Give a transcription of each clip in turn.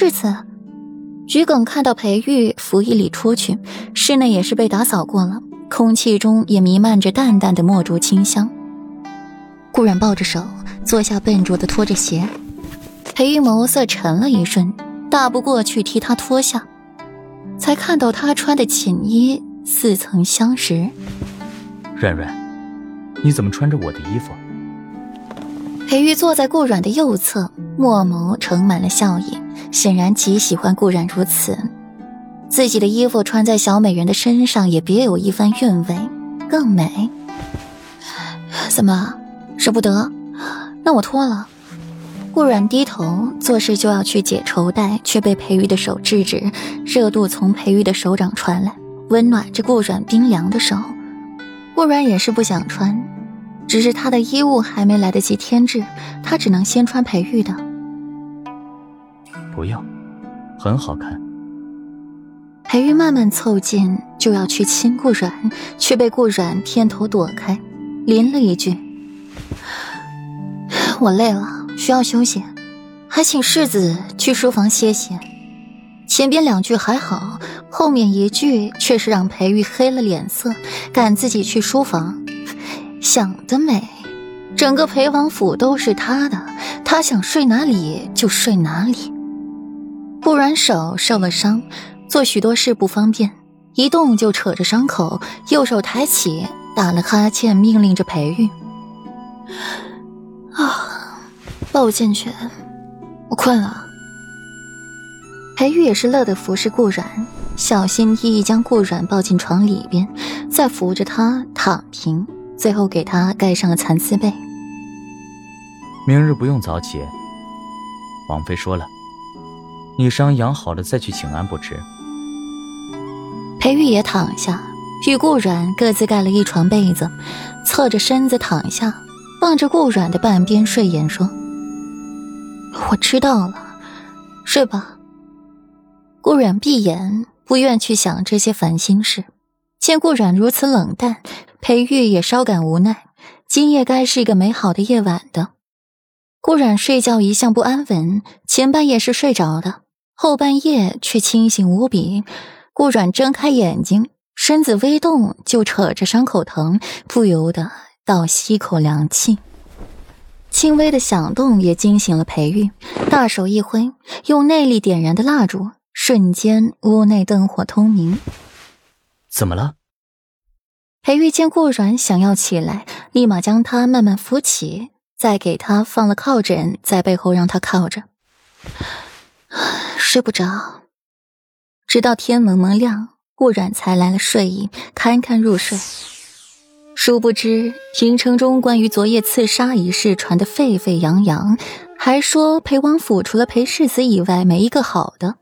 世子。桔梗看到裴玉拂衣里出去，室内也是被打扫过了，空气中也弥漫着淡淡的墨竹清香。顾然抱着手坐下，笨拙的拖着鞋。裴玉眸色沉了一瞬，大步过去替他脱下，才看到他穿的寝衣似曾相识。软软，你怎么穿着我的衣服？裴玉坐在顾软的右侧，墨眸盛满了笑意。显然极喜欢顾然如此，自己的衣服穿在小美人的身上也别有一番韵味，更美。怎么舍不得？那我脱了。顾然低头做事就要去解绸带，却被裴玉的手制止。热度从裴玉的手掌传来，温暖着顾然冰凉的手。顾然也是不想穿，只是他的衣物还没来得及添置，他只能先穿裴玉的。不要，很好看。裴玉慢慢凑近，就要去亲顾软，却被顾软偏头躲开，淋了一句：“我累了，需要休息，还请世子去书房歇歇。”前边两句还好，后面一句却是让裴玉黑了脸色，赶自己去书房。想得美，整个裴王府都是他的，他想睡哪里就睡哪里。顾然手受了伤，做许多事不方便，一动就扯着伤口，右手抬起，打了哈欠，命令着裴玉：“啊，抱我进去，我困了。”裴玉也是乐得服侍顾然，小心翼翼将顾然抱进床里边，再扶着他躺平，最后给他盖上了蚕丝被。明日不用早起，王妃说了。你伤养好了再去请安不迟。裴玉也躺下，与顾软各自盖了一床被子，侧着身子躺下，望着顾软的半边睡眼说：“我知道了，睡吧。”顾软闭眼，不愿去想这些烦心事。见顾软如此冷淡，裴玉也稍感无奈。今夜该是一个美好的夜晚的。顾软睡觉一向不安稳，前半夜是睡着的。后半夜却清醒无比，顾软睁开眼睛，身子微动，就扯着伤口疼，不由得倒吸一口凉气。轻微的响动也惊醒了裴玉，大手一挥，用内力点燃的蜡烛，瞬间屋内灯火通明。怎么了？裴玉见顾软想要起来，立马将他慢慢扶起，再给他放了靠枕在背后，让他靠着。睡不着，直到天蒙蒙亮，顾然才来了睡意，堪堪入睡。殊不知，平城中关于昨夜刺杀一事传得沸沸扬扬，还说裴王府除了裴世子以外没一个好的。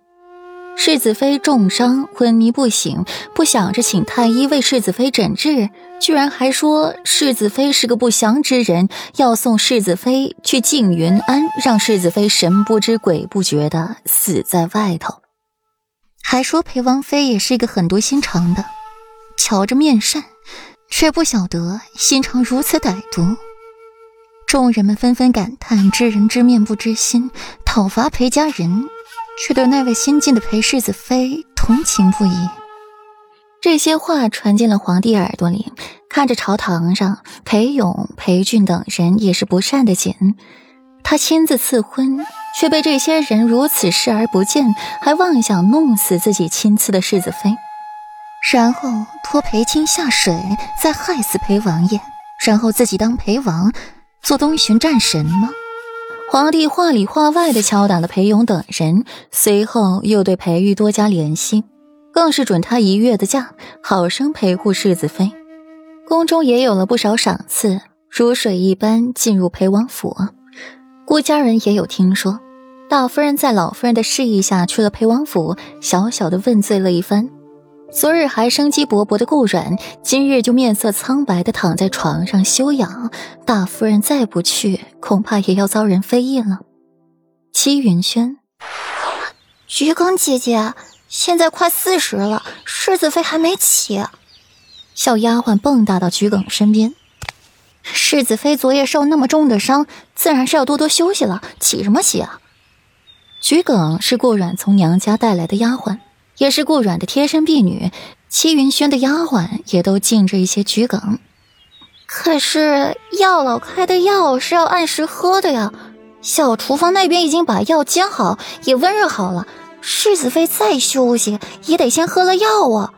世子妃重伤昏迷不醒，不想着请太医为世子妃诊治，居然还说世子妃是个不祥之人，要送世子妃去静云庵，让世子妃神不知鬼不觉的死在外头。还说裴王妃也是一个狠毒心肠的，瞧着面善，却不晓得心肠如此歹毒。众人们纷纷感叹：知人知面不知心，讨伐裴家人，却对那位新晋的裴世子妃同情不已。这些话传进了皇帝耳朵里，看着朝堂上裴勇、裴俊等人也是不善的紧。他亲自赐婚，却被这些人如此视而不见，还妄想弄死自己亲赐的世子妃，然后拖裴青下水，再害死裴王爷，然后自己当裴王，做东巡战神吗？皇帝话里话外的敲打了裴勇等人，随后又对裴玉多加怜惜。更是准他一月的假，好生陪护世子妃。宫中也有了不少赏赐，如水一般进入裴王府。顾家人也有听说，大夫人在老夫人的示意下去了裴王府，小小的问罪了一番。昨日还生机勃勃的顾软，今日就面色苍白的躺在床上休养。大夫人再不去，恐怕也要遭人非议了。戚云轩，菊梗姐姐。现在快四时了，世子妃还没起。小丫鬟蹦跶到桔梗身边。世子妃昨夜受那么重的伤，自然是要多多休息了。起什么起啊？桔梗是顾阮从娘家带来的丫鬟，也是顾阮的贴身婢女。戚云轩的丫鬟也都尽着一些桔梗。可是药老开的药是要按时喝的呀。小厨房那边已经把药煎好，也温热好了。世子妃再休息，也得先喝了药啊。